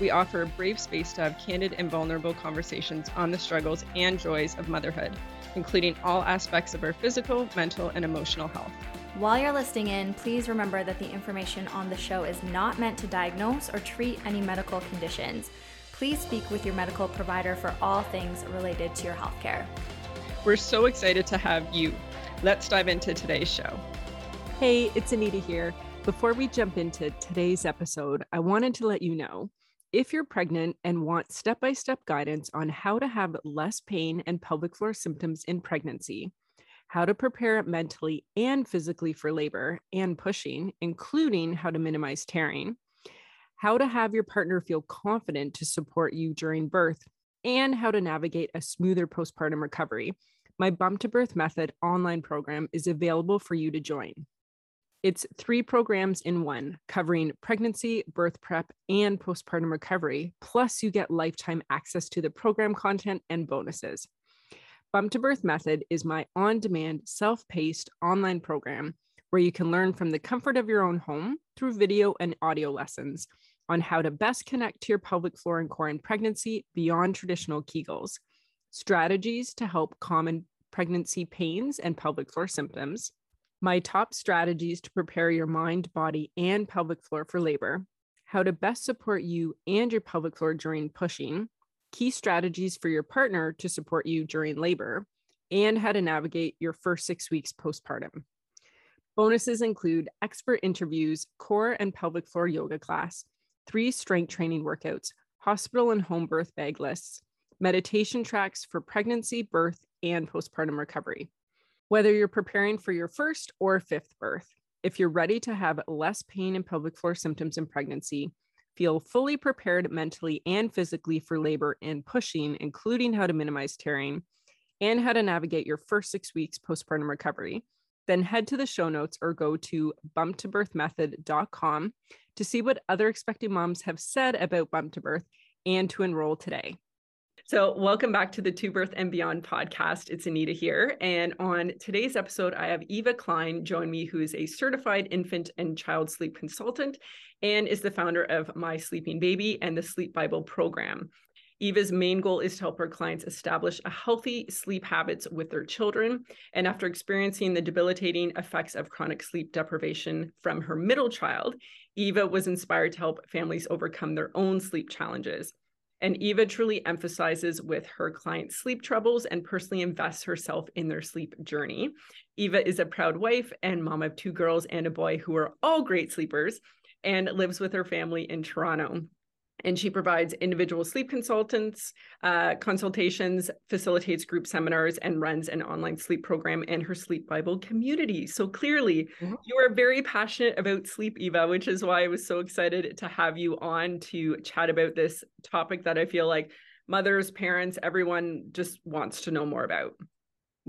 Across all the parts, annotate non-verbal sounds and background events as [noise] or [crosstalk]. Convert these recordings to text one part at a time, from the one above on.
We offer a brave space to have candid and vulnerable conversations on the struggles and joys of motherhood, including all aspects of our physical, mental, and emotional health. While you're listening in, please remember that the information on the show is not meant to diagnose or treat any medical conditions. Please speak with your medical provider for all things related to your healthcare. We're so excited to have you. Let's dive into today's show. Hey, it's Anita here. Before we jump into today's episode, I wanted to let you know if you're pregnant and want step by step guidance on how to have less pain and pelvic floor symptoms in pregnancy, how to prepare mentally and physically for labor and pushing, including how to minimize tearing, how to have your partner feel confident to support you during birth, and how to navigate a smoother postpartum recovery, my Bump to Birth Method online program is available for you to join. It's three programs in one, covering pregnancy, birth prep, and postpartum recovery. Plus, you get lifetime access to the program content and bonuses. Bump to Birth Method is my on demand, self paced online program where you can learn from the comfort of your own home through video and audio lessons on how to best connect to your pelvic floor and core in pregnancy beyond traditional Kegels, strategies to help common pregnancy pains and pelvic floor symptoms my top strategies to prepare your mind, body, and pelvic floor for labor, how to best support you and your pelvic floor during pushing, key strategies for your partner to support you during labor, and how to navigate your first six weeks postpartum. Bonuses include expert interviews, core and pelvic floor yoga class, three strength training workouts, hospital and home birth bag lists, meditation tracks for pregnancy, birth, and postpartum recovery. Whether you're preparing for your first or fifth birth, if you're ready to have less pain and pelvic floor symptoms in pregnancy, feel fully prepared mentally and physically for labor and pushing, including how to minimize tearing and how to navigate your first six weeks postpartum recovery, then head to the show notes or go to bumptobirthmethod.com to see what other expecting moms have said about bump to birth and to enroll today. So, welcome back to the To Birth and Beyond podcast. It's Anita here. And on today's episode, I have Eva Klein join me, who is a certified infant and child sleep consultant and is the founder of My Sleeping Baby and the Sleep Bible program. Eva's main goal is to help her clients establish a healthy sleep habits with their children. And after experiencing the debilitating effects of chronic sleep deprivation from her middle child, Eva was inspired to help families overcome their own sleep challenges. And Eva truly emphasizes with her clients' sleep troubles and personally invests herself in their sleep journey. Eva is a proud wife and mom of two girls and a boy who are all great sleepers and lives with her family in Toronto and she provides individual sleep consultants uh, consultations facilitates group seminars and runs an online sleep program and her sleep bible community so clearly mm-hmm. you are very passionate about sleep eva which is why i was so excited to have you on to chat about this topic that i feel like mothers parents everyone just wants to know more about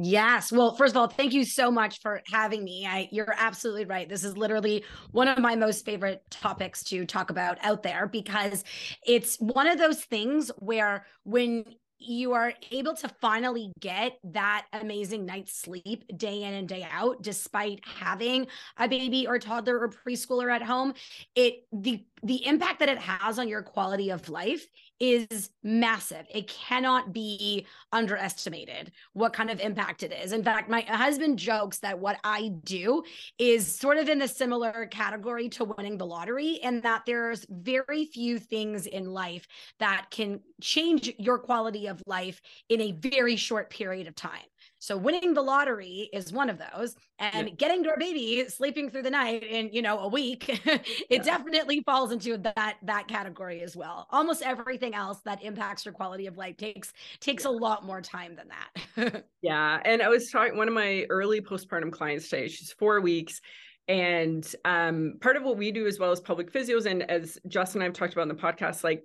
Yes. Well, first of all, thank you so much for having me. I, you're absolutely right. This is literally one of my most favorite topics to talk about out there because it's one of those things where when you are able to finally get that amazing night's sleep day in and day out despite having a baby or toddler or preschooler at home it the the impact that it has on your quality of life is massive. It cannot be underestimated what kind of impact it is. In fact, my husband jokes that what I do is sort of in the similar category to winning the lottery, and that there's very few things in life that can change your quality of life in a very short period of time. So winning the lottery is one of those, and yeah. getting your baby sleeping through the night in you know a week, [laughs] it yeah. definitely falls into that that category as well. Almost everything else that impacts your quality of life takes takes yeah. a lot more time than that. [laughs] yeah, and I was talking one of my early postpartum clients today. She's four weeks. And um, part of what we do as well as pelvic physios, and as Jessie and I've talked about in the podcast, like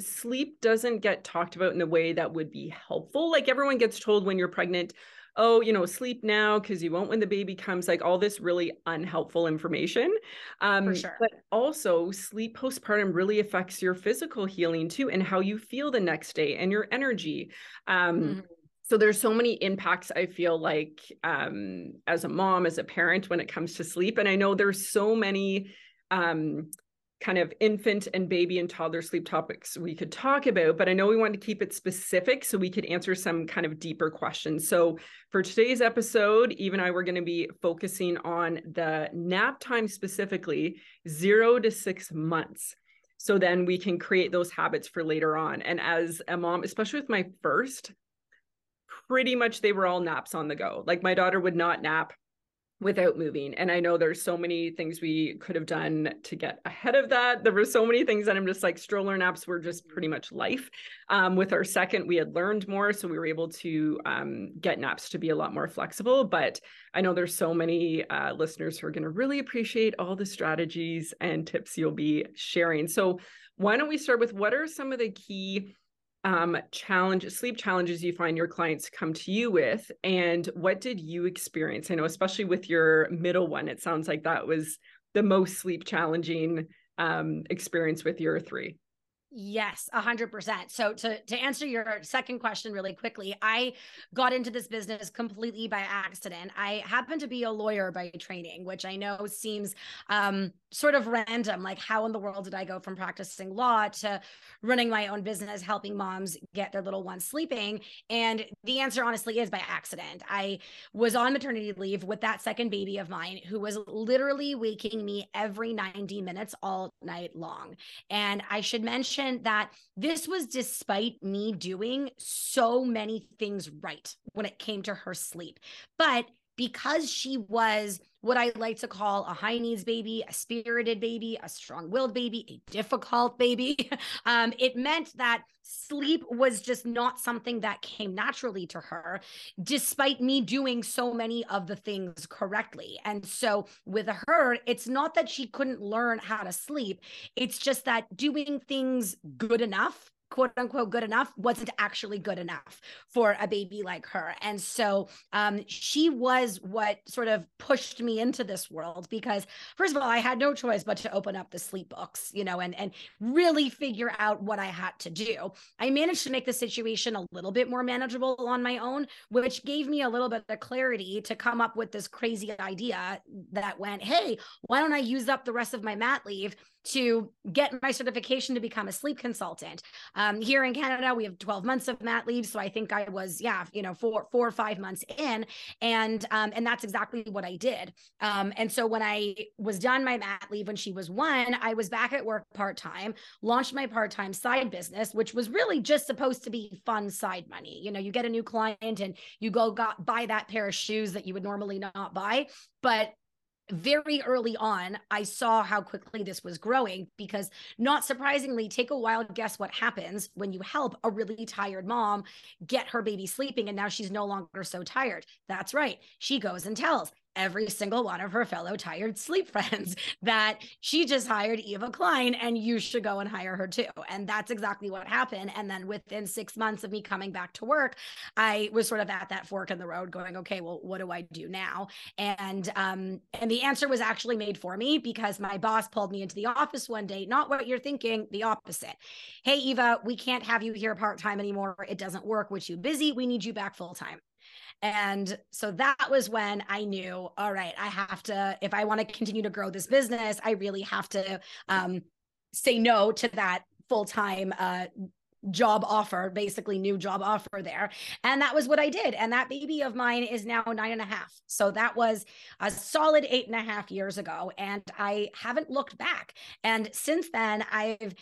sleep doesn't get talked about in the way that would be helpful. Like everyone gets told when you're pregnant, oh, you know, sleep now because you won't when the baby comes, like all this really unhelpful information. Um, For sure. But also, sleep postpartum really affects your physical healing too and how you feel the next day and your energy. Um, mm-hmm. So there's so many impacts I feel like um, as a mom, as a parent, when it comes to sleep. And I know there's so many um, kind of infant and baby and toddler sleep topics we could talk about, but I know we wanted to keep it specific so we could answer some kind of deeper questions. So for today's episode, Eve and I were going to be focusing on the nap time specifically, zero to six months. So then we can create those habits for later on. And as a mom, especially with my first, pretty much they were all naps on the go. Like my daughter would not nap without moving. And I know there's so many things we could have done to get ahead of that. There were so many things that I'm just like stroller naps were just pretty much life. Um, with our second, we had learned more, so we were able to um, get naps to be a lot more flexible. But I know there's so many uh, listeners who are going to really appreciate all the strategies and tips you'll be sharing. So why don't we start with what are some of the key um, challenge sleep challenges you find your clients come to you with and what did you experience? I know especially with your middle one it sounds like that was the most sleep challenging um, experience with your three Yes, a hundred percent. So to to answer your second question really quickly, I got into this business completely by accident. I happen to be a lawyer by training, which I know seems um, sort of random. Like, how in the world did I go from practicing law to running my own business, helping moms get their little ones sleeping? And the answer, honestly, is by accident. I was on maternity leave with that second baby of mine, who was literally waking me every ninety minutes all night long. And I should mention mention that this was despite me doing so many things right when it came to her sleep. But because she was what I like to call a high needs baby, a spirited baby, a strong willed baby, a difficult baby. [laughs] Um, it meant that sleep was just not something that came naturally to her, despite me doing so many of the things correctly. And so with her, it's not that she couldn't learn how to sleep, it's just that doing things good enough quote unquote good enough wasn't actually good enough for a baby like her. And so um, she was what sort of pushed me into this world because, first of all, I had no choice but to open up the sleep books, you know, and, and really figure out what I had to do. I managed to make the situation a little bit more manageable on my own, which gave me a little bit of clarity to come up with this crazy idea that went, hey, why don't I use up the rest of my mat leave to get my certification to become a sleep consultant. Um, here in Canada, we have 12 months of mat leave. So I think I was, yeah, you know, four, four or five months in. And um, and that's exactly what I did. Um, and so when I was done my mat leave when she was one, I was back at work part-time, launched my part-time side business, which was really just supposed to be fun side money. You know, you get a new client and you go got buy that pair of shoes that you would normally not buy. But very early on, I saw how quickly this was growing because, not surprisingly, take a wild guess what happens when you help a really tired mom get her baby sleeping and now she's no longer so tired. That's right. She goes and tells every single one of her fellow tired sleep [laughs] friends that she just hired Eva Klein and you should go and hire her too. And that's exactly what happened. And then within six months of me coming back to work, I was sort of at that fork in the road going, okay, well, what do I do now? And um, and the answer was actually made for me because my boss pulled me into the office one day, not what you're thinking, the opposite. Hey, Eva, we can't have you here part-time anymore. It doesn't work. We're busy. We need you back full-time. And so that was when I knew, all right, I have to, if I want to continue to grow this business, I really have to um, say no to that full time uh, job offer, basically new job offer there. And that was what I did. And that baby of mine is now nine and a half. So that was a solid eight and a half years ago. And I haven't looked back. And since then, I've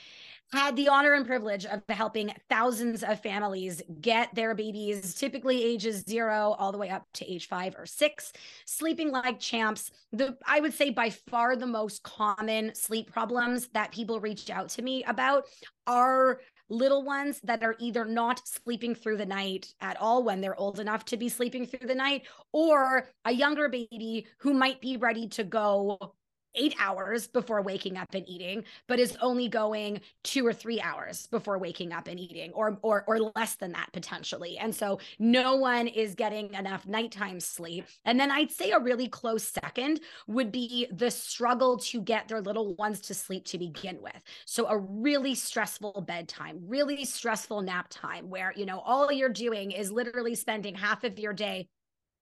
had the honor and privilege of helping thousands of families get their babies, typically ages zero all the way up to age five or six, sleeping like champs. The I would say by far the most common sleep problems that people reach out to me about are little ones that are either not sleeping through the night at all when they're old enough to be sleeping through the night, or a younger baby who might be ready to go eight hours before waking up and eating, but is only going two or three hours before waking up and eating, or or or less than that potentially. And so no one is getting enough nighttime sleep. And then I'd say a really close second would be the struggle to get their little ones to sleep to begin with. So a really stressful bedtime, really stressful nap time where you know all you're doing is literally spending half of your day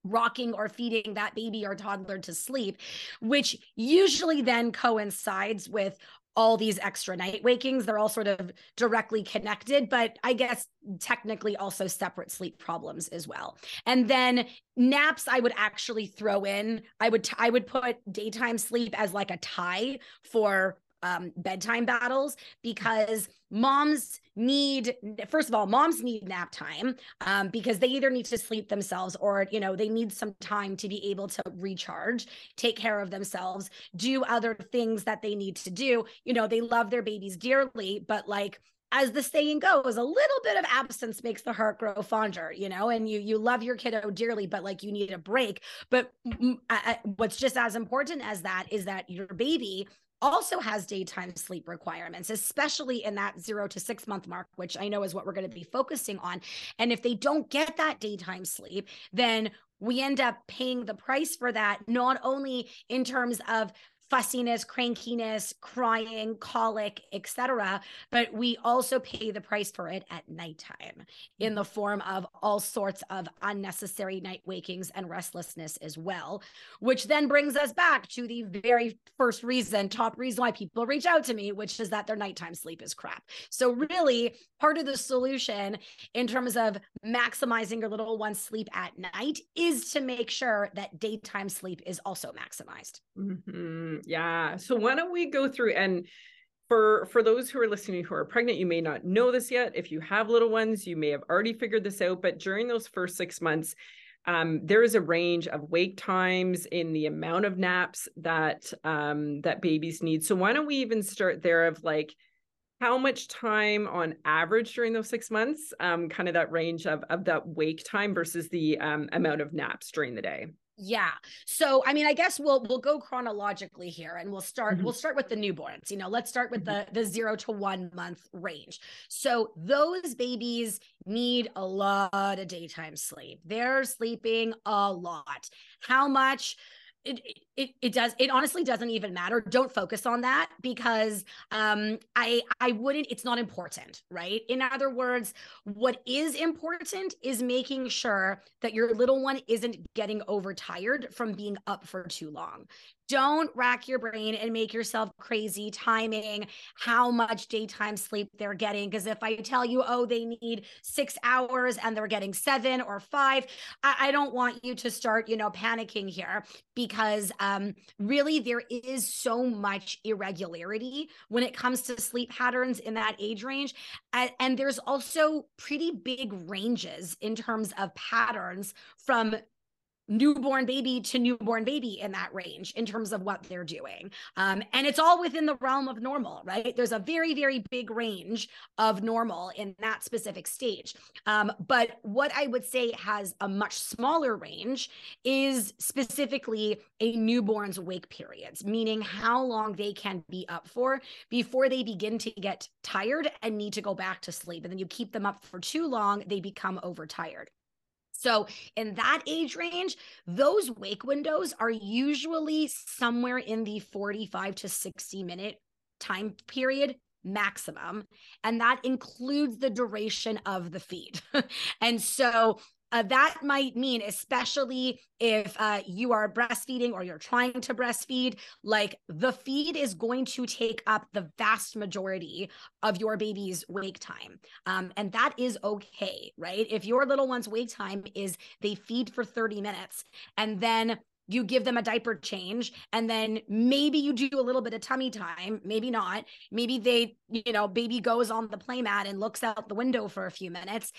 rocking or feeding that baby or toddler to sleep, which usually then coincides with all these extra night wakings. They're all sort of directly connected, but I guess technically also separate sleep problems as well. And then naps I would actually throw in. I would t- I would put daytime sleep as like a tie for um, bedtime battles because moms need first of all moms need nap time um, because they either need to sleep themselves or you know they need some time to be able to recharge take care of themselves do other things that they need to do. You know they love their babies dearly but like as the saying goes a little bit of absence makes the heart grow fonder you know and you you love your kiddo dearly but like you need a break. But what's just as important as that is that your baby also has daytime sleep requirements, especially in that zero to six month mark, which I know is what we're going to be focusing on. And if they don't get that daytime sleep, then we end up paying the price for that, not only in terms of fussiness, crankiness, crying, colic, etc. But we also pay the price for it at nighttime in the form of all sorts of unnecessary night wakings and restlessness as well, which then brings us back to the very first reason, top reason why people reach out to me, which is that their nighttime sleep is crap. So really part of the solution in terms of maximizing your little one's sleep at night is to make sure that daytime sleep is also maximized. Mm-hmm. Yeah. So why don't we go through and for for those who are listening who are pregnant, you may not know this yet. If you have little ones, you may have already figured this out. But during those first six months, um, there is a range of wake times in the amount of naps that um, that babies need. So why don't we even start there of like how much time on average during those six months, um, kind of that range of of that wake time versus the um, amount of naps during the day. Yeah. So I mean, I guess we'll we'll go chronologically here and we'll start mm-hmm. we'll start with the newborns. You know, let's start with mm-hmm. the the 0 to 1 month range. So those babies need a lot of daytime sleep. They're sleeping a lot. How much it, it it does it honestly doesn't even matter. Don't focus on that because um i i wouldn't it's not important right? In other words what is important is making sure that your little one isn't getting overtired from being up for too long don't rack your brain and make yourself crazy timing how much daytime sleep they're getting. Because if I tell you, oh, they need six hours and they're getting seven or five, I, I don't want you to start, you know, panicking here because um, really there is so much irregularity when it comes to sleep patterns in that age range. And, and there's also pretty big ranges in terms of patterns from newborn baby to newborn baby in that range in terms of what they're doing. Um, and it's all within the realm of normal, right? There's a very, very big range of normal in that specific stage. Um, but what I would say has a much smaller range is specifically a newborn's wake periods, meaning how long they can be up for before they begin to get tired and need to go back to sleep. And then you keep them up for too long, they become overtired. So, in that age range, those wake windows are usually somewhere in the 45 to 60 minute time period maximum. And that includes the duration of the feed. [laughs] and so uh, that might mean, especially if uh, you are breastfeeding or you're trying to breastfeed, like the feed is going to take up the vast majority of your baby's wake time. Um, and that is okay, right? If your little one's wake time is they feed for 30 minutes and then you give them a diaper change and then maybe you do a little bit of tummy time maybe not maybe they you know baby goes on the playmat and looks out the window for a few minutes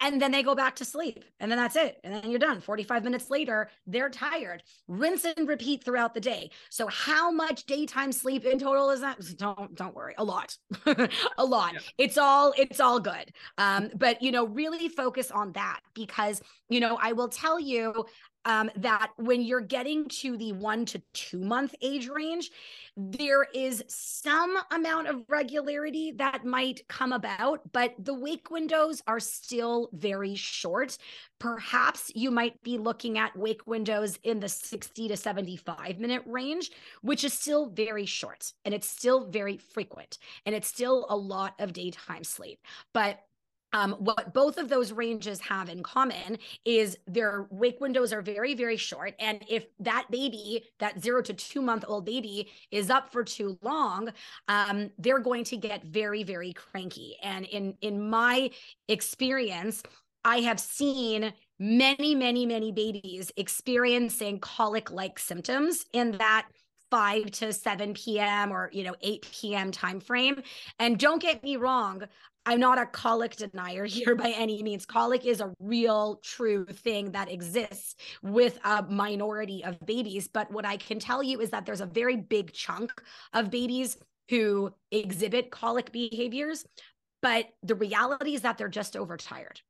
and then they go back to sleep and then that's it and then you're done. 45 minutes later they're tired. Rinse and repeat throughout the day. So how much daytime sleep in total is that? [laughs] Don't don't worry. A lot. [laughs] A lot. Yeah. it's all it's all good. Um but you know really focus on that because you know i will tell you um, that when you're getting to the one to two month age range, there is some amount of regularity that might come about, but the wake windows are still very short. Perhaps you might be looking at wake windows in the 60 to 75 minute range, which is still very short and it's still very frequent and it's still a lot of daytime sleep. But um, what both of those ranges have in common is their wake windows are very, very short. And if that baby, that zero to two month old baby, is up for too long, um, they're going to get very, very cranky. And in in my experience, I have seen many, many, many babies experiencing colic like symptoms in that 5 to 7 p.m. or you know 8 p.m. time frame. And don't get me wrong, I'm not a colic denier [laughs] here by any means. Colic is a real, true thing that exists with a minority of babies. But what I can tell you is that there's a very big chunk of babies who exhibit colic behaviors. But the reality is that they're just overtired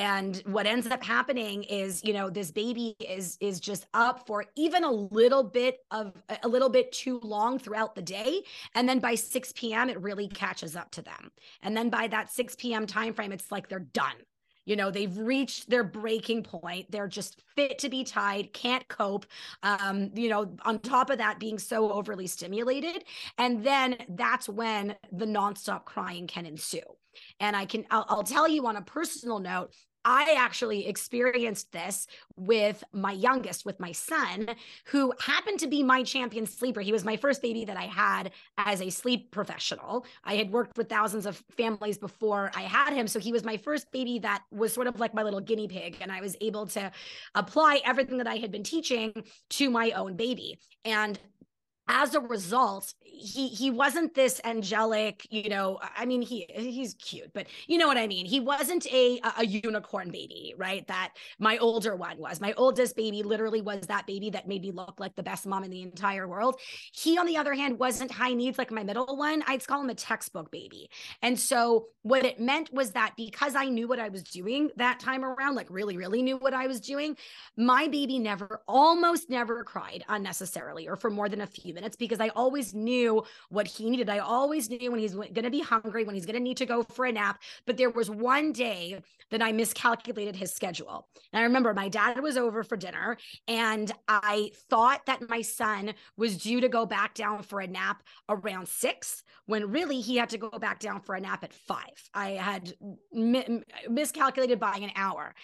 and what ends up happening is you know this baby is is just up for even a little bit of a little bit too long throughout the day. And then by 6 p.m it really catches up to them. And then by that 6 p.m time frame it's like they're done. You know they've reached their breaking point. They're just fit to be tied can't cope um you know on top of that being so overly stimulated. And then that's when the nonstop crying can ensue. And I can, I'll, I'll, tell you on a personal note, I actually experienced this with my youngest, with my son, who happened to be my champion sleeper. He was my first baby that I had as a sleep professional. I had worked with thousands of families before I had him. So he was my first baby that was sort of like my little guinea pig. And I was able to apply everything that I had been teaching to my own baby. And as a result he he wasn't this angelic you know i mean he he's cute but you know what i mean? He wasn't a a unicorn baby right that my older one was. My oldest baby literally was that baby that made me look like the best mom in the entire world. He on the other hand wasn't high needs like my middle one. I'd call him a textbook baby. And so what it meant was that because i knew what i was doing that time around like really really knew what i was doing my baby never almost never cried unnecessarily or for more than a few minutes because I always knew what he needed. I always knew when he's going to be hungry, when he's going to need to go for a nap. But there was one day that I miscalculated his schedule. And I remember my dad was over for dinner and I thought that my son was due to go back down for a nap around six when really he had to go back down for a nap at five. I had mi- miscalculated by an hour.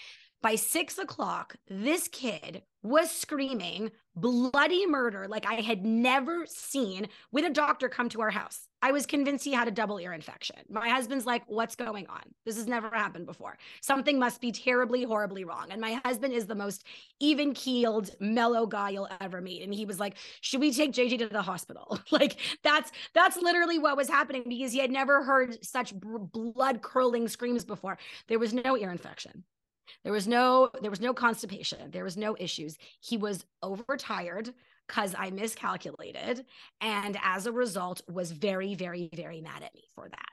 By six o'clock, this kid was screaming bloody murder like I had never seen with a doctor come to our house. I was convinced he had a double ear infection. My husband's like, What's going on? This has never happened before. Something must be terribly, horribly wrong. And my husband is the most even keeled, mellow guy you'll ever meet. And he was like, Should we take JJ to the hospital? [laughs] like, that's that's literally what was happening because he had never heard such blood curdling screams before. There was no ear infection. There was no there was no constipation. There was no issues. He was overtired because I miscalculated and as a result was very very very mad at me for that.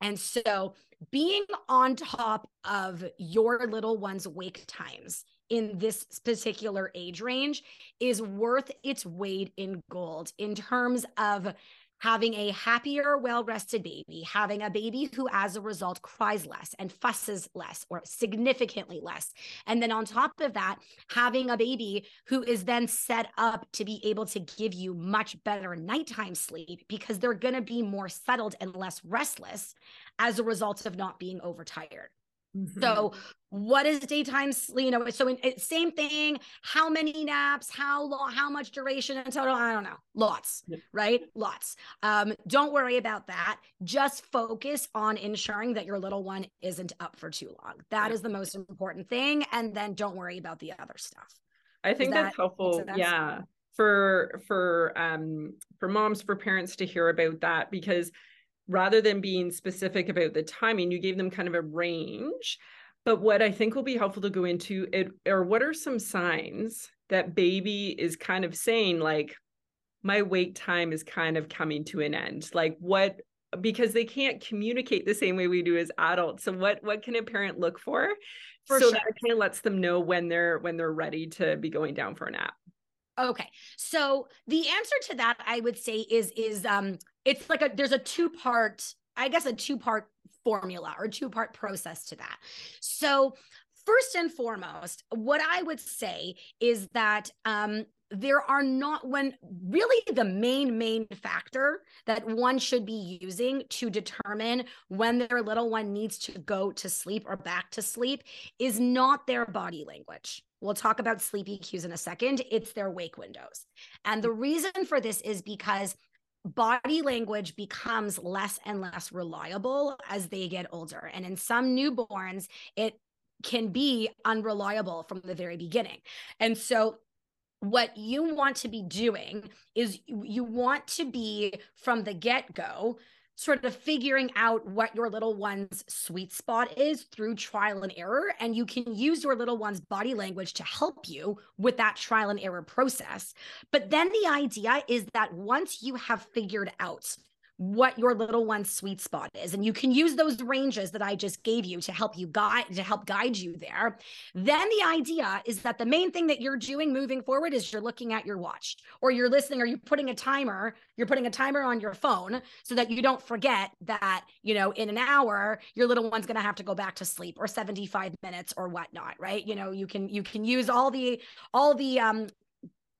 And so being on top of your little one's wake times in this particular age range is worth its weight in gold in terms of having a happier, well rested baby, having a baby who, as a result, cries less and fusses less or significantly less. And then on top of that, having a baby who is then set up to be able to give you much better nighttime sleep because they're going to be more settled and less restless as a result of not being overtired. Mm-hmm. So, what is daytime sleep? You know, so in, same thing. How many naps? How long? How much duration in total? I don't know. Lots, yep. right? Lots. Um, don't worry about that. Just focus on ensuring that your little one isn't up for too long. That is the most important thing. And then don't worry about the other stuff. I think that that's helpful. Yeah, for for um for moms for parents to hear about that because rather than being specific about the timing, you gave them kind of a range. But what I think will be helpful to go into it or what are some signs that baby is kind of saying like my wake time is kind of coming to an end. Like what because they can't communicate the same way we do as adults. So what what can a parent look for? For so sure. that kind of lets them know when they're when they're ready to be going down for a nap. Okay. So the answer to that I would say is is um it's like a there's a two-part I guess a two-part formula or two-part process to that. So first and foremost, what I would say is that um there are not when really the main main factor that one should be using to determine when their little one needs to go to sleep or back to sleep is not their body language We'll talk about sleepy cues in a second. It's their wake windows. And the reason for this is because body language becomes less and less reliable as they get older. And in some newborns, it can be unreliable from the very beginning. And so what you want to be doing is you want to be from the get go sort of figuring out what your little one's sweet spot is through trial and error. And you can use your little one's body language to help you with that trial and error process. But then the idea is that once you have figured out what your little one's sweet spot is and you can use those ranges that i just gave you to help you guide to help guide you there. Then the idea is that the main thing that you're doing moving forward is you're looking at your watch or you're listening or you're putting a timer you're putting a timer on your phone so that you don't forget that you know in an hour your little one's going to have to go back to sleep or 75 minutes or whatnot right? You know you can you can use all the all the um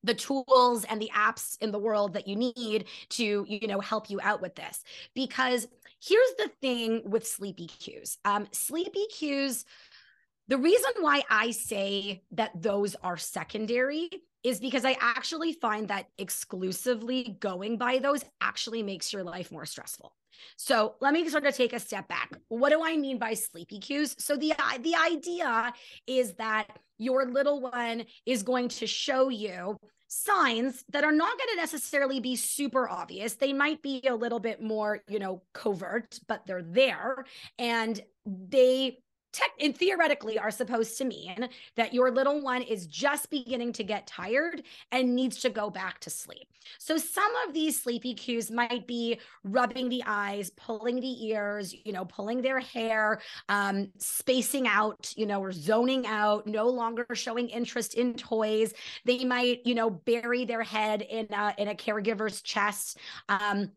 the tools and the apps in the world that you need to you know help you out with this because here's the thing with sleepy cues um sleepy cues the reason why i say that those are secondary is because i actually find that exclusively going by those actually makes your life more stressful so let me sort of take a step back. What do I mean by sleepy cues? So the the idea is that your little one is going to show you signs that are not going to necessarily be super obvious. They might be a little bit more, you know, covert, but they're there and they tech and theoretically are supposed to mean that your little one is just beginning to get tired and needs to go back to sleep. So some of these sleepy cues might be rubbing the eyes, pulling the ears, you know, pulling their hair, um, spacing out, you know, or zoning out, no longer showing interest in toys. They might, you know, bury their head in a, in a caregiver's chest. Um,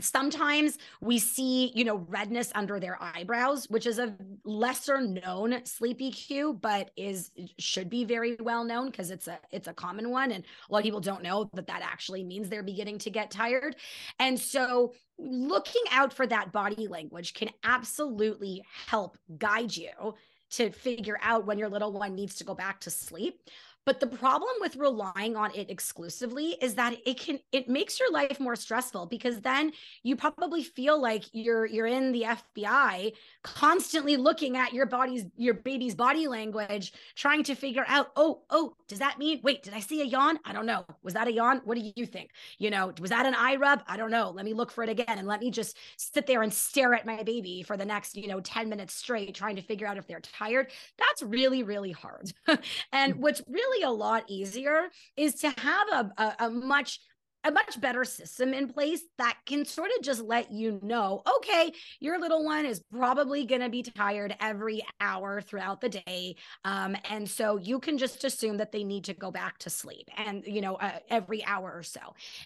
Sometimes we see, you know, redness under their eyebrows, which is a lesser known sleepy cue, but is should be very well known because it's a it's a common one, and a lot of people don't know that that actually means they're beginning to get tired. And so, looking out for that body language can absolutely help guide you to figure out when your little one needs to go back to sleep. But the problem with relying on it exclusively is that it can it makes your life more stressful because then you probably feel like you're you're in the FBI constantly looking at your body's your baby's body language trying to figure out oh oh does that mean wait did I see a yawn? I don't know. Was that a yawn? What do you think? You know was that an eye rub? I don't know. Let me look for it again and let me just sit there and stare at my baby for the next you know 10 minutes straight trying to figure out if they're tired. That's really really hard. [laughs] And mm. what's really really a lot easier is to have a, a, a much a much better system in place that can sort of just let you know okay your little one is probably going to be tired every hour throughout the day. Um, and so you can just assume that they need to go back to sleep and you know uh, every hour or so.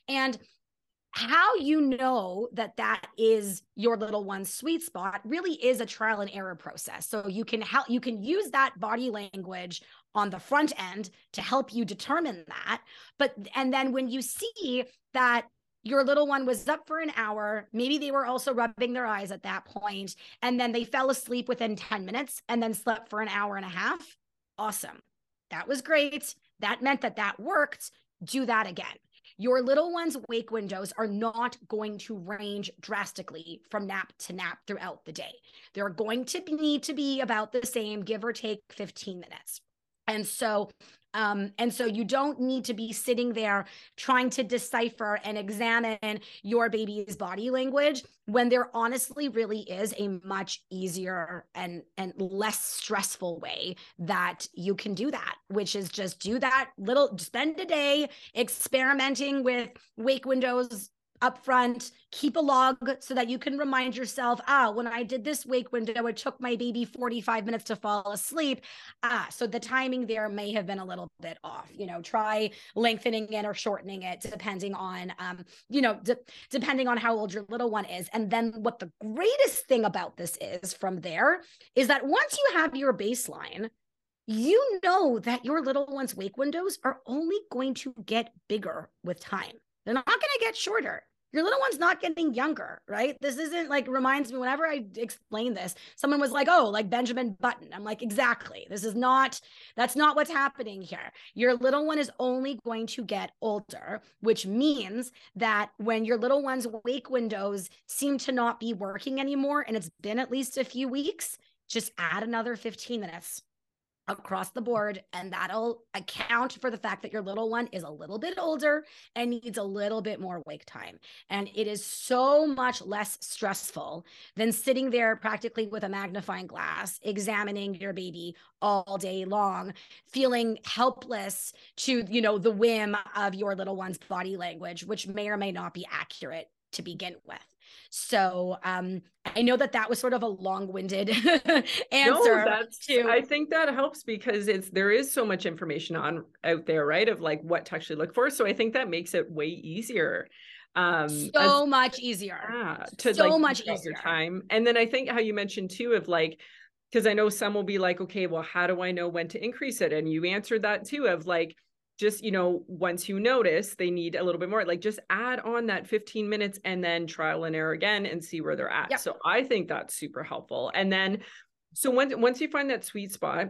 And how you know that that is your little one's sweet spot really is a trial and error process. So you can help you can use that body language on the front end to help you determine that. But and then when you see that your little one was up for an hour maybe they were also rubbing their eyes at that point and then they fell asleep within 10 minutes and then slept for an hour and a half awesome. That was great. That meant that that worked. Do that again. Your little one's wake windows are not going to range drastically from nap to nap throughout the day. They're going to need to be about the same, give or take 15 minutes. And so um, and so you don't need to be sitting there trying to decipher and examine your baby's body language when there honestly really is a much easier and and less stressful way that you can do that, which is just do that little spend a day experimenting with wake windows up front keep a log so that you can remind yourself ah when i did this wake window it took my baby 45 minutes to fall asleep. Ah so the timing there may have been a little bit off. You know try lengthening it or shortening it depending on um you know de- depending on how old your little one is. And then what the greatest thing about this is from there is that once you have your baseline you know that your little one's wake windows are only going to get bigger with time they're not going to get shorter your little one's not getting younger, right? This isn't like reminds me whenever I explain this, someone was like, "Oh, like Benjamin Button." I'm like, "Exactly. This is not that's not what's happening here. Your little one is only going to get older, which means that when your little one's wake windows seem to not be working anymore and it's been at least a few weeks, just add another 15 minutes across the board and that'll account for the fact that your little one is a little bit older and needs a little bit more wake time. And it is so much less stressful than sitting there practically with a magnifying glass examining your baby all day long feeling helpless to you know the whim of your little one's body language which may or may not be accurate to begin with so um, I know that that was sort of a long-winded [laughs] answer. No, to- I think that helps because it's there is so much information on out there, right? Of like what to actually look for. So I think that makes it way easier um so as, much easier yeah, to so like much easier time and then i think how you mentioned too of like because i know some will be like okay well how do i know when to increase it and you answered that too of like just you know once you notice they need a little bit more like just add on that 15 minutes and then trial and error again and see where they're at yep. so i think that's super helpful and then so once once you find that sweet spot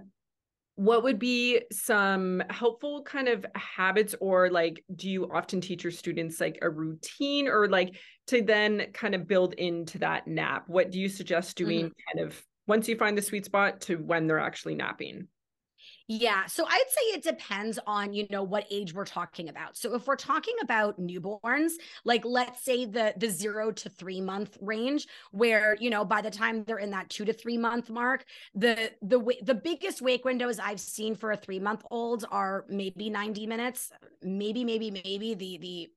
what would be some helpful kind of habits or like do you often teach your students like a routine or like to then kind of build into that nap what do you suggest doing mm-hmm. kind of once you find the sweet spot to when they're actually napping yeah. So I'd say it depends on, you know, what age we're talking about. So if we're talking about newborns, like let's say the the 0 to 3 month range where, you know, by the time they're in that 2 to 3 month mark, the the the biggest wake windows I've seen for a 3 month old are maybe 90 minutes, maybe maybe maybe the the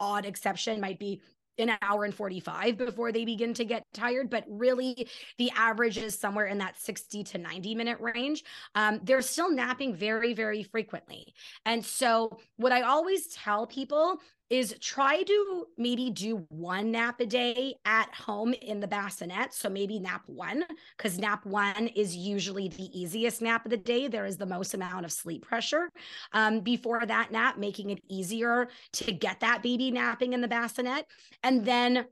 odd exception might be an hour and 45 before they begin to get tired but really the average is somewhere in that 60 to 90 minute range. Um, they're still napping very very frequently. And so what i always tell people is try to maybe do one nap a day at home in the bassinet. So maybe nap one, because nap one is usually the easiest nap of the day. There is the most amount of sleep pressure. Um, before that nap, making it easier to get that baby napping in the bassinet. And then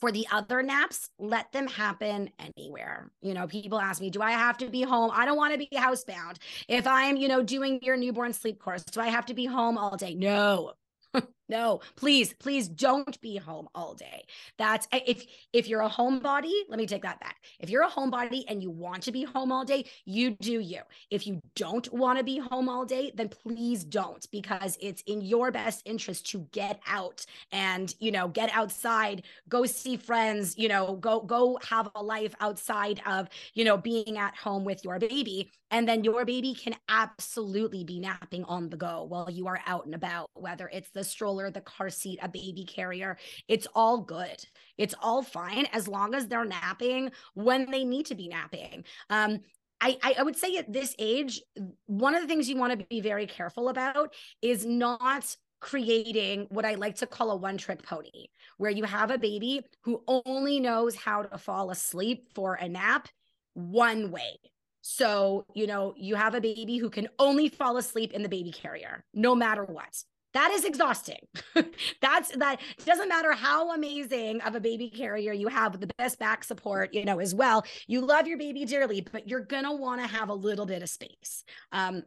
for the other naps, let them happen anywhere. You know, people ask me, do I have to be home? I don't want to be housebound. If I'm, you know, doing your newborn sleep course, do I have to be home all day? No, [laughs] no, please, please don't be home all day. That's eh, if if you're a homebody, let me take that back. If you're a homebody and you want to be home all day, you do you. If you don't want to be home all day, then please don't because it's in your best interest to get out and, you know, get outside, go see friends, you know, go go have a life outside of, you know, being at home with your baby and then your baby can absolutely be napping on the go while you are out and about, whether it's the stroller, the car seat, a baby carrier. It's all good. It's all fine as long as they're napping when they need to be napping. Um, I, I would say at this age, one of the things you want to be very careful about is not creating what I like to call a one trick pony, where you have a baby who only knows how to fall asleep for a nap one way. So, you know, you have a baby who can only fall asleep in the baby carrier, no matter what. That is exhausting. [laughs] That's that doesn't matter how amazing of a baby carrier you have with the best back support, you know, as well. You love your baby dearly, but you're to want to have a little bit of space. Um,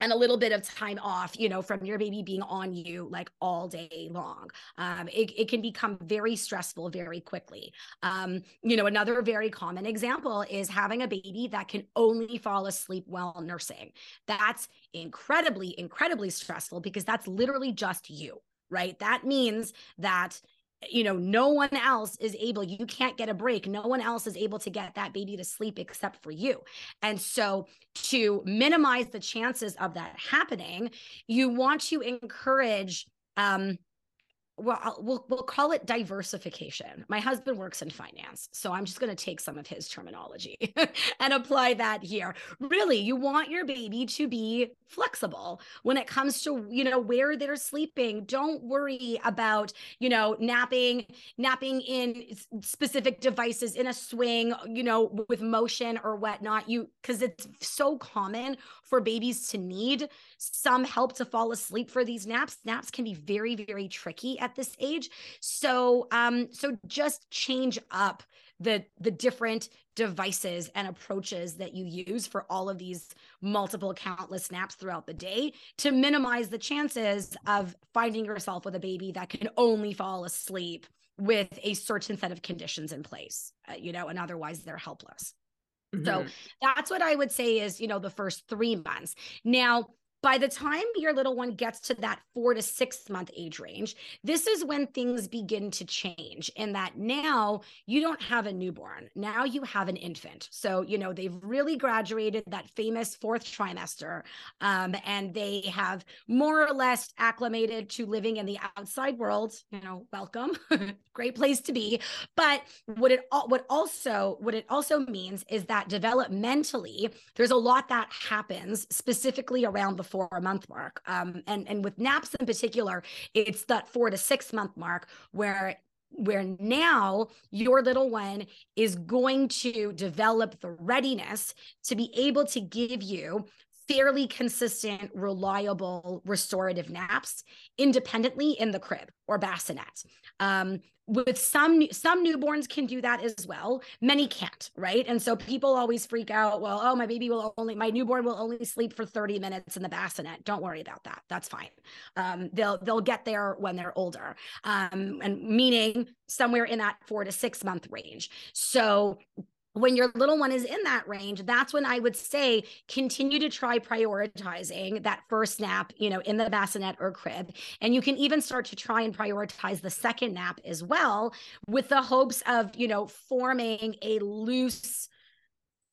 and a little bit of time off, you know, from your baby being on you like all day long. Um, it, it can become very stressful very quickly. Um, you know, another very common example is having a baby that can only fall asleep while nursing. That's incredibly, incredibly stressful because that's literally just you right? That means that you know no one else is able you can't get a break. No one else is able to get that baby to sleep except for you. And so to minimize the chances of that happening you want to encourage um well we'll we'll call it diversification. My husband works in finance, so I'm just going to take some of his terminology [laughs] and apply that here. Really, you want your baby to be flexible when it comes to, you know, where they're sleeping. Don't worry about, you know, napping napping in specific devices in a swing, you know, with motion or whatnot. You cuz it's so common for babies to need some help to fall asleep for these naps. Naps can be very very tricky at this age. So um so just change up the the different devices and approaches that you use for all of these multiple countless naps throughout the day to minimize the chances of finding yourself with a baby that can only fall asleep with a certain set of conditions in place uh, you know and otherwise they're helpless mm-hmm. so that's what i would say is you know the first 3 months now by the time your little one gets to that four to six month age range, this is when things begin to change. In that now you don't have a newborn, now you have an infant. So, you know, they've really graduated that famous fourth trimester um, and they have more or less acclimated to living in the outside world. You know, welcome, [laughs] great place to be. But what it all, what also what it also means is that developmentally, there's a lot that happens specifically around the four month mark. Um, and, and with naps in particular, it's that four to six month mark where where now your little one is going to develop the readiness to be able to give you fairly consistent, reliable restorative naps independently in the crib or bassinet. Um, with some some newborns can do that as well. Many can't right? And so people always freak out well oh my baby will only my newborn will only sleep for 30 minutes in the bassinet. Don't worry about that. That's fine. Um, they'll they'll get there when they're older. Um, and meaning somewhere in that four to six month range. So when your little one is in that range that's when i would say continue to try prioritizing that first nap you know in the bassinet or crib. And you can even start to try and prioritize the second nap as well with the hopes of you know forming a loose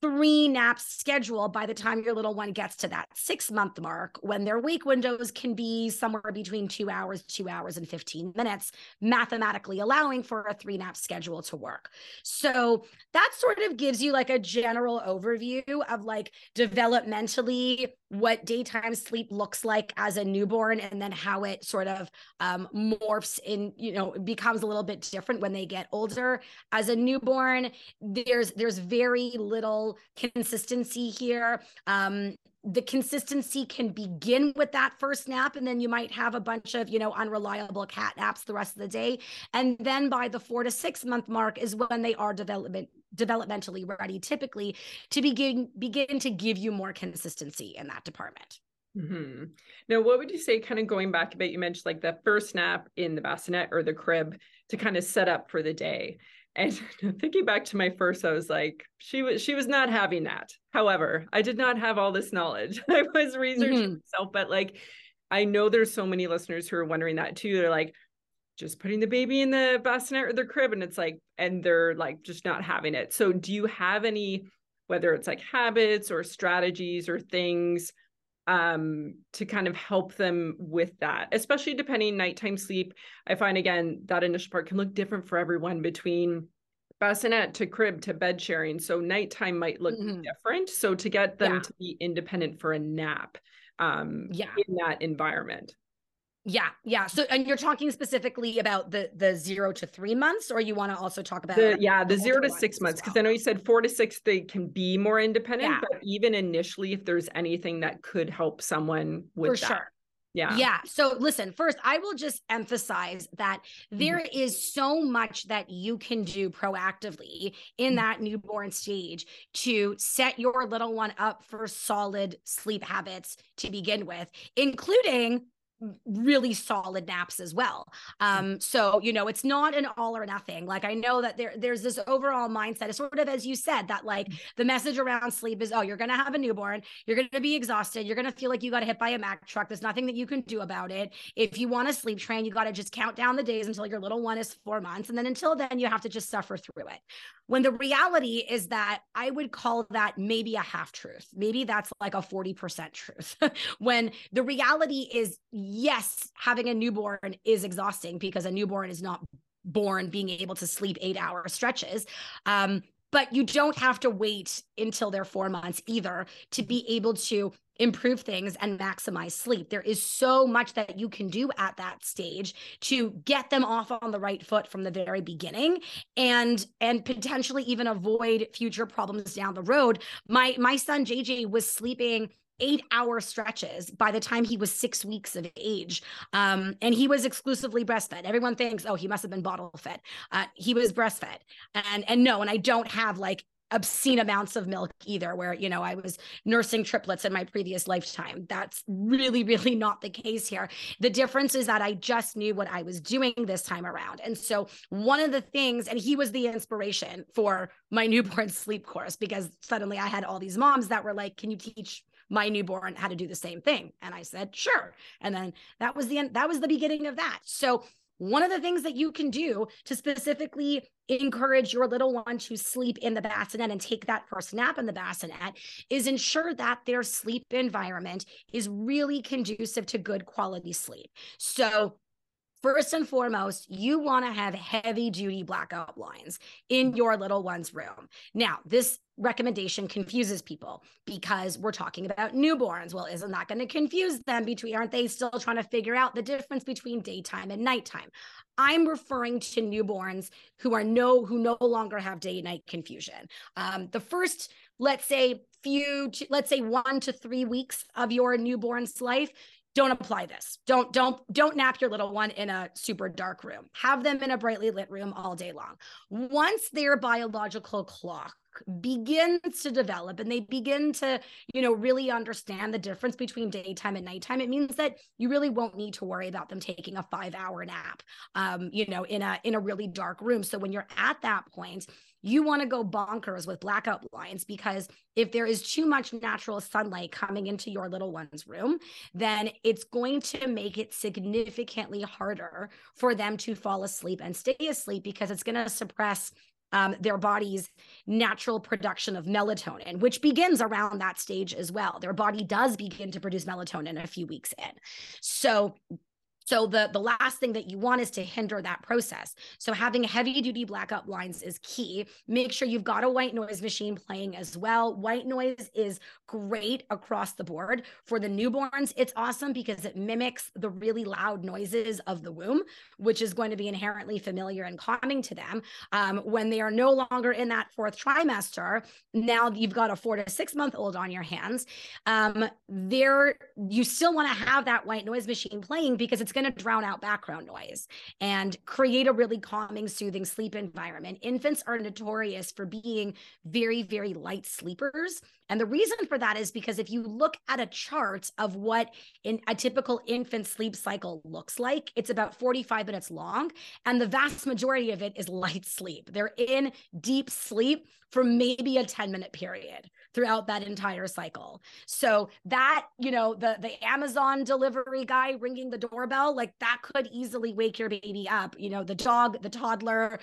three nap schedule by the time your little one gets to that six month mark when their wake windows can be somewhere between two hours two hours and 15 minutes mathematically allowing for a three nap schedule to work. So that sort of gives you like a general overview of like developmentally what daytime sleep looks like as a newborn and then how it sort of um, morphs in you know becomes a little bit different when they get older as a newborn there's there's very little consistency here. Um, the consistency can begin with that first nap and then you might have a bunch of you know unreliable cat naps the rest of the day and then by the 4 to 6 month mark is when they are development developmentally ready typically to begin begin to give you more consistency in that department mm-hmm. now what would you say kind of going back a bit you mentioned like the first nap in the bassinet or the crib to kind of set up for the day and [laughs] thinking back to my first, I was like, she was she was not having that. However, I did not have all this knowledge. [laughs] I was researching mm-hmm. myself, but like I know there's so many listeners who are wondering that too. They're like, just putting the baby in the bassinet or the crib, and it's like, and they're like just not having it. So do you have any, whether it's like habits or strategies or things um to kind of help them with that especially depending nighttime sleep i find again that initial part can look different for everyone between bassinet to crib to bed sharing so nighttime might look mm-hmm. different so to get them yeah. to be independent for a nap um yeah in that environment yeah, yeah. So, and you're talking specifically about the the zero to three months, or you want to also talk about the yeah the, zero to six months because well. I know you said four to six they can be more independent, yeah. but even initially, if there's anything that could help someone with For that. Sure. Yeah. Yeah. So listen, first, I will just emphasize that there mm-hmm. is so much that you can do proactively in mm-hmm. that newborn stage to set your little one up for solid sleep habits to begin with, including really solid naps as well. Um, so you know, it's not an all or nothing. Like I know that there there's this overall mindset, it's sort of as you said, that like mm. the message around sleep is, oh, you're gonna have a newborn, you're gonna be exhausted, you're gonna feel like you got hit by a Mack truck. There's nothing that you can do about it. If you want to sleep train, you got to just count down the days until your little one is four months, and then until then, you have to just suffer through it when the reality is that I would call that maybe a half truth. Maybe that's like a 40% truth. [laughs] when the reality is, yes, having a newborn is exhausting because a newborn is not born being able to sleep eight hour stretches. Um, but you don't have to wait until they're four months either to be able to improve things and maximize sleep. There is so much that you can do at that stage to get them off on the right foot from the very beginning and and potentially even avoid future problems down the road. My my son JJ was sleeping eight hour stretches by the time he was six weeks of age. Um, and he was exclusively breastfed. Everyone thinks, oh, he must have been bottle fed. Uh, he was breastfed. And and no, and I don't have like obscene amounts of milk either where you know i was nursing triplets in my previous lifetime. That's really really not the case here. The difference is that i just knew what i was doing this time around. And so one of the things and he was the inspiration for my newborn [laughs] sleep course because suddenly i had all these moms that were like can you teach my newborn how to do the same thing? And i said sure. And then that was the end that was the beginning of that. So one of the things that you can do to specifically encourage your little one to sleep in the bassinet and take that first nap in the bassinet is ensure that their sleep environment is really conducive to good quality sleep. So, First and foremost, you want to have heavy duty blackout blinds in your little one's room. Now, this recommendation confuses people because we're talking about newborns. Well, isn't that going to confuse them between aren't they still trying to figure out the difference between daytime and nighttime? I'm referring to newborns who are no who no longer have day night confusion. Um, the first, let's say, few, let's say one to three weeks of your newborn's life, don't apply this. Don't don't don't nap your little one in a super dark room. Have them in a brightly lit room all day long. Once their biological clock begins to develop and they begin to you know really understand the difference between daytime and nighttime it means that you really won't need to worry about them taking a 5 hour nap um you know in a in a really dark room so when you're at that point you want to go bonkers with blackout blinds because if there is too much natural sunlight coming into your little one's room, then it's going to make it significantly harder for them to fall asleep and stay asleep because it's going to suppress um, their body's natural production of melatonin, which begins around that stage as well. Their body does begin to produce melatonin a few weeks in. So so the the last thing that you want is to hinder that process. So having heavy duty blackout blinds is key. Make sure you've got a white noise machine playing as well. White noise is great across the board. For the newborns, it's awesome because it mimics the really loud noises of the womb, which is going to be inherently familiar and calming to them. Um, when they are no longer in that fourth trimester, now you've got a four to six month old on your hands. Um, there, you still want to have that white noise machine playing because it's going going to drown out background noise and create a really calming, soothing sleep environment. Infants are notorious for being very, very light sleepers. And the reason for that is because if you look at a chart of what in a typical infant sleep cycle looks like, it's about 45 minutes long. And the vast majority of it is [laughs] light sleep. They're in deep sleep for maybe a 10 minute period throughout that entire cycle. So that, you know, the the Amazon delivery guy ringing the doorbell, like that could easily wake your baby up. You know, the dog, the toddler,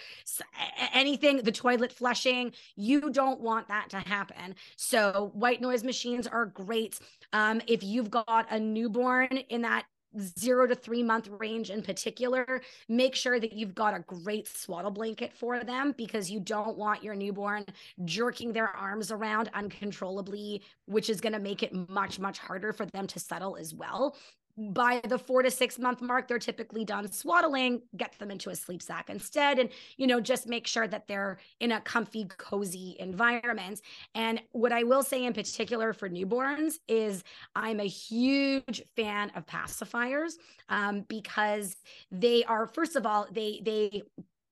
anything, the toilet flushing, you don't want that to happen. So white noise machines are great. Um, if you've got a newborn in that zero to three month range in particular, make sure that you've got a great swaddle blanket for them because you don't want your newborn jerking their arms around uncontrollably, which is going to make it much, much harder for them to settle as well by the four to six month mark, they're typically done swaddling, get them into a sleep sack instead, and you know, just make sure that they're in a comfy, cozy environment. And what I will say in particular for newborns is I'm a huge fan of pacifiers um, because they are, first of all, they they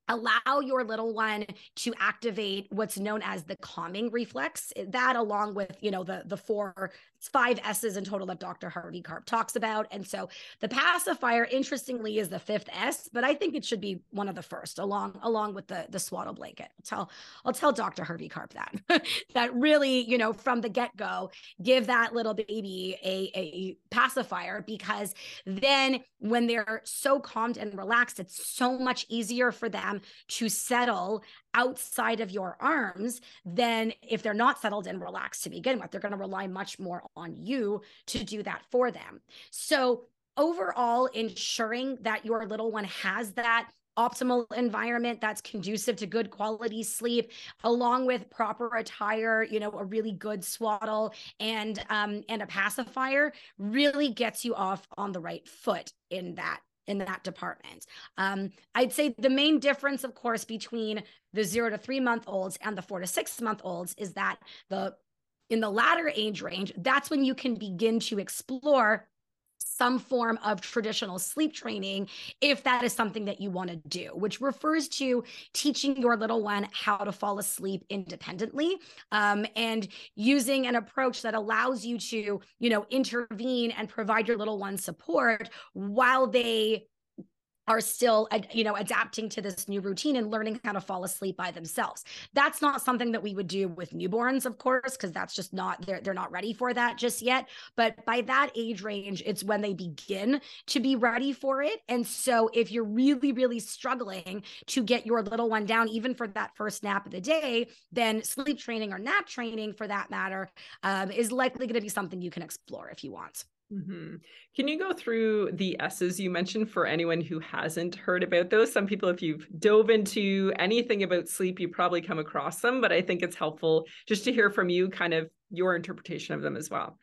allow your little one to activate what's known as the calming reflex. That along with you know the the four five s's in total that dr harvey karp talks about. And so the pacifier interestingly is the fifth s but i think it should be one of the first along along with the the swaddle blanket. I'll tell i'll tell dr harvey karp that [laughs] that really you know from the get-go give that little baby a a pacifier because then when they're so calmed and relaxed it's so much easier for them to settle outside of your arms then if they're not settled and relaxed to begin with they're going to rely much more on you to do that for them. So overall ensuring that your little one has that optimal environment that's conducive to good quality sleep along with proper attire you know a really good swaddle and um and a pacifier really gets you off on the right foot in that in that department. Um, I'd say the main difference, of course, between the zero to three month olds and the four to six month olds is that the in the latter age range, that's when you can begin to explore some form of traditional sleep training if that is something that you want to do, which refers to teaching your little one how to fall asleep independently um, and using an approach that allows you to, you know, intervene and provide your little one support while they are still you know adapting to this new routine and learning how to fall asleep by themselves. That's not something that we would do with newborns of course because that's just not they're, they're not ready for that just yet. But by that age range it's when they begin to be ready for it. And so if you're really really struggling to get your little one down even for that first nap of the day then sleep training or nap training for that matter um, is likely going to be something you can explore if you want Mm-hmm. Can you go through the S's you mentioned for anyone who hasn't heard about those? Some people, if you've dove into anything about sleep, you probably come across them, but I think it's helpful just to hear from you kind of your interpretation of them as well.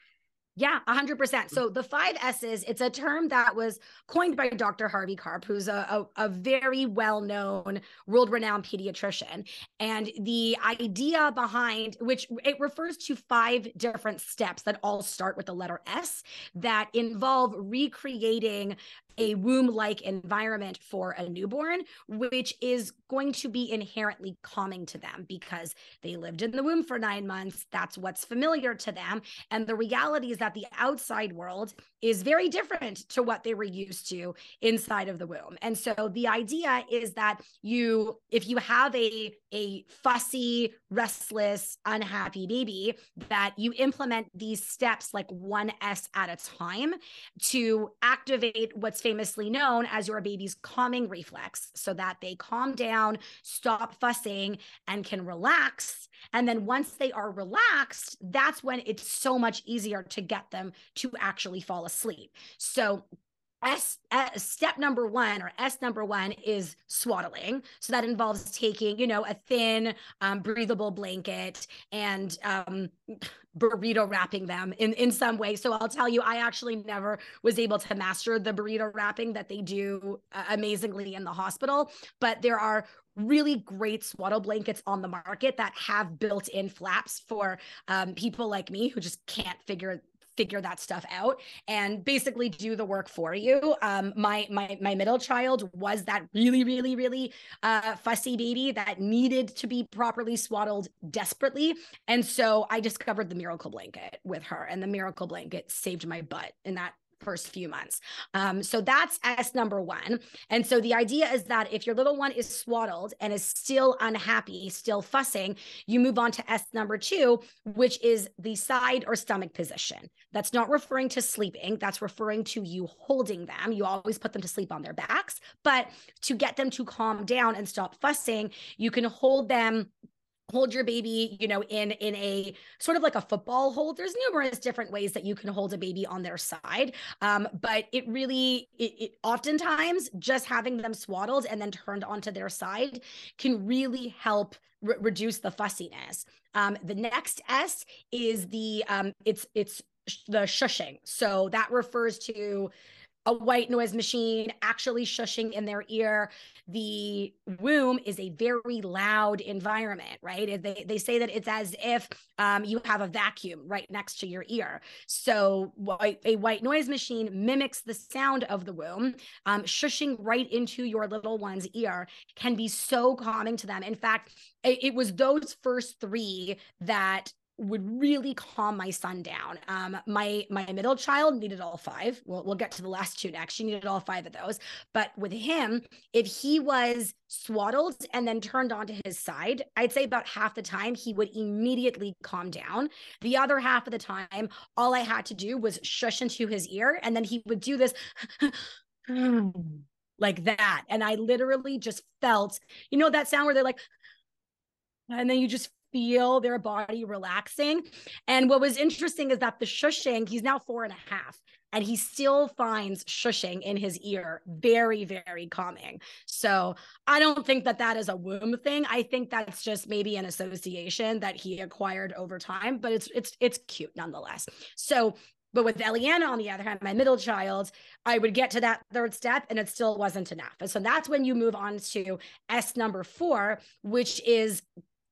Yeah, 100%. Mm. So the five S's, it's a term that was coined by Dr. Harvey Karp, who's a, a, a very well known, world renowned pediatrician. And the idea behind which it refers to five different steps that all start with the letter S that involve recreating a womb like environment for a newborn, which is going to be inherently calming to them because they lived in the womb for nine months. That's what's familiar to them. And the reality is that the outside world is very different to what they were used to inside of the womb. And so the idea is that you, if you have a, a fussy, restless, unhappy baby, that you implement these steps like one S at a time to activate what's famously known as your baby's calming reflex so that they calm down, stop fussing, and can relax. And then once they are relaxed, that's when it's so much easier to get them to actually fall asleep. So S, step number one or S number one is swaddling. So that involves taking, you know, a thin, um, breathable blanket and um, burrito wrapping them in, in some way. So I'll tell you, I actually never was able to master the burrito wrapping that they do uh, amazingly in the hospital. But there are really great swaddle blankets on the market that have built in flaps for um, people like me who just can't figure figure that stuff out and basically do the work for you. Um, my my my middle child was that really really really uh, fussy baby that needed to be properly swaddled desperately, and so I discovered the miracle blanket with her, and the miracle blanket saved my butt in that first few months. Um, so that's S number one. And so the idea is that if your little one is swaddled and is still unhappy, still fussing, you move on to S number two, which is the side or stomach position. That's not referring to sleeping, that's referring to you holding them. You always put them to sleep on their backs, but to get them to calm down and stop fussing, you can hold them hold your baby you know in in a sort of like a football hold. There's numerous different ways that you can hold a baby on their side um, but it really it, it oftentimes just having them swaddled and then turned onto their side can really help re- reduce the fussiness. Um, the next s is the um, it's it's the shushing. So that refers to a white noise machine actually shushing in their ear. The womb is a very loud environment, right? They, they say that it's as if um, you have a vacuum right next to your ear. So a white noise machine mimics the sound of the womb. Um, shushing right into your little one's ear can be so calming to them. In fact, it, it was those first three that would really calm my son down. Um, my my middle child needed all five. We'll we'll get to the last two next. She needed all five of those. But with him, if he was swaddled and then turned onto his side, I'd say about half the time he would immediately calm down. The other half of the time, all I had to do was shush into his ear, and then he would do this. [sighs] like that. And I literally just felt, you know, that sound where they're like, and then you just feel their body relaxing. And what was interesting is that the shushing, he's now four and a half and he still finds shushing in his ear very very calming so i don't think that that is a womb thing i think that's just maybe an association that he acquired over time but it's it's it's cute nonetheless so but with Eliana, on the other hand, my middle child, I would get to that third step and it still wasn't enough. And so that's when you move on to S number four, which is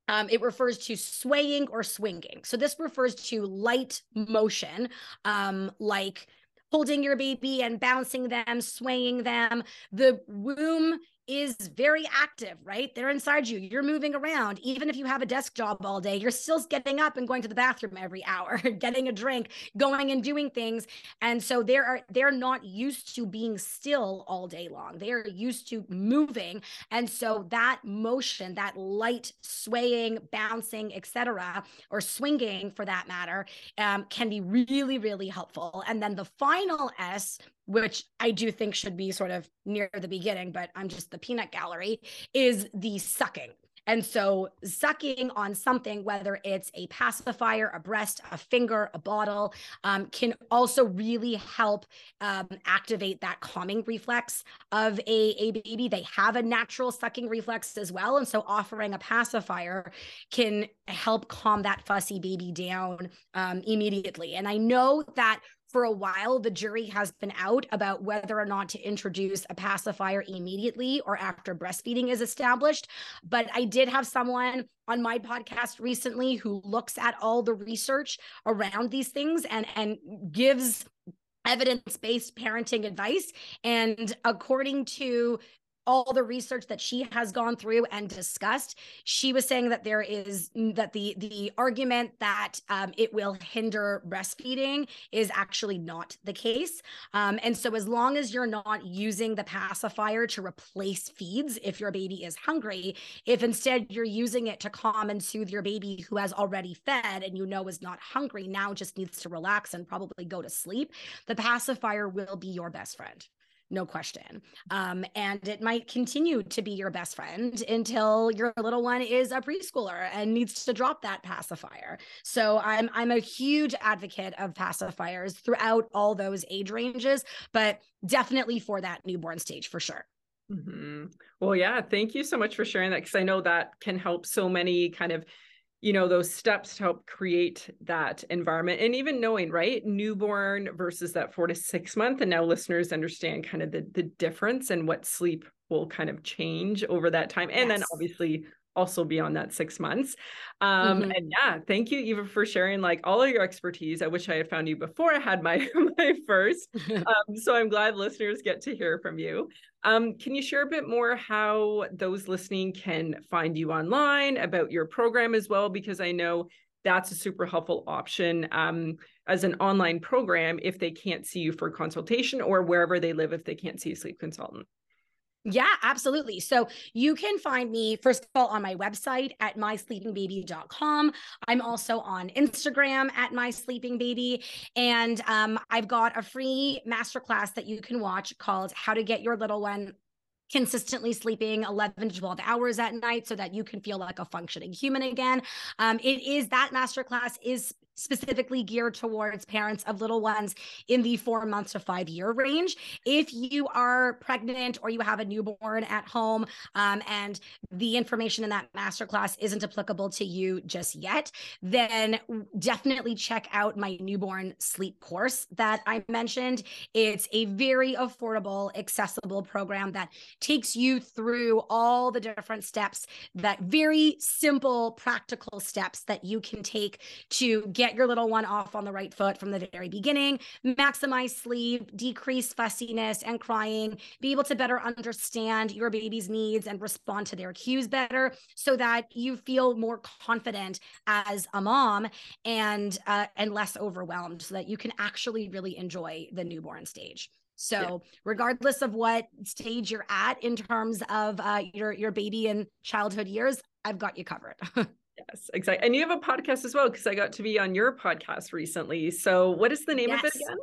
um, it refers to swaying or swinging. So this refers to light motion, um, like holding your baby and bouncing them, swaying them. The womb is very active, right? They're inside you. You're moving around. Even if you have a desk job all day, you're still getting up and going to the bathroom every hour, [laughs] getting a drink, going and doing things. And so they are they're not used to being still all day long. They are used to moving. And so that motion, that light swaying, bouncing, etc., or swinging for that matter, um, can be really, really helpful. And then the final S which I do think should be sort of near the beginning, but I'm just the peanut gallery, is the sucking. And so, sucking on something, whether it's a pacifier, a breast, a finger, a bottle, um, can also really help um, activate that calming reflex of a, a baby. They have a natural sucking reflex as well. And so, offering a pacifier can help calm that fussy baby down um, immediately. And I know that for a while, the jury has been out about whether or not to introduce a pacifier immediately or after breastfeeding is established. But I did have someone on my podcast recently who looks at all the research around these things and and gives evidence-based parenting advice and according to all the research that she has gone through and discussed she was saying that there is that the the argument that um, it will hinder breastfeeding is actually not the case. Um, and so as long as you're not using the pacifier to replace feeds if your baby is hungry if instead you're using it to calm and soothe your baby who has already fed and you know is not hungry now just needs to relax and probably go to sleep the pacifier will be your best friend no question. Um, and it might continue to be your best friend until your little one is a preschooler and needs to drop that pacifier. So I'm I'm a huge advocate of pacifiers throughout all those age ranges, but definitely for that newborn stage for sure. Mm-hmm. Well, yeah, thank you so much for sharing that because I know that can help so many kind of you know those steps to help create that environment and even knowing right newborn versus that four to six month and now listeners understand kind of the the difference and what sleep will kind of change over that time and yes. then obviously also beyond that six months. Um, mm-hmm. And yeah, thank you, Eva, for sharing like all of your expertise. I wish I had found you before I had my [laughs] my first. [laughs] um, so I'm glad listeners get to hear from you. Um, can you share a bit more how those listening can find you online about your program as well? Because I know that's a super helpful option um, as an online program if they can't see you for consultation or wherever they live if they can't see a sleep consultant. Yeah, absolutely. So you can find me, first of all, on my website at mysleepingbaby.com. I'm also on Instagram at mysleepingbaby. And um, I've got a free masterclass that you can watch called How to Get Your Little One consistently sleeping 11 to 12 hours at night so that you can feel like a functioning human again. Um, it is that masterclass is specifically geared towards parents of little ones in the four months to five year range. If you are pregnant or you have a newborn at home um, and the information in that masterclass isn't applicable to you just yet, then definitely check out my newborn sleep course that I mentioned. It's a very affordable, accessible program that takes you through all the different steps that very simple, practical steps that you can take to get get your little one off on the right foot from the very beginning, maximize sleep, decrease fussiness and crying, be able to better understand your baby's needs and respond to their cues better so that you feel more confident as a mom and uh, and less overwhelmed so that you can actually really enjoy the newborn stage. So, yeah. regardless of what stage you're at in terms of uh, your your baby and childhood years, I've got you covered. [laughs] Yes, exactly. And you have a podcast as well because I got to be on your podcast recently. So, what is the name yes. of it again?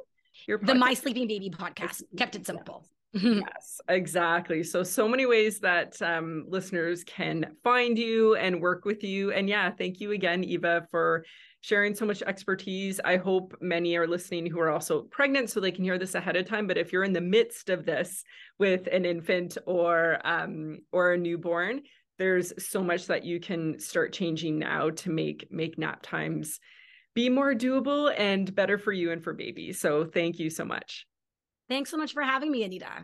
Your podcast? the My Sleeping Baby podcast. Kept it simple. [laughs] yes, exactly. So, so many ways that um, listeners can find you and work with you. And yeah, thank you again, Eva, for sharing so much expertise. I hope many are listening who are also pregnant so they can hear this ahead of time. But if you're in the midst of this with an infant or um, or a newborn, there's so much that you can start changing now to make make nap times be more doable and better for you and for baby. So thank you so much. Thanks so much for having me, Anita.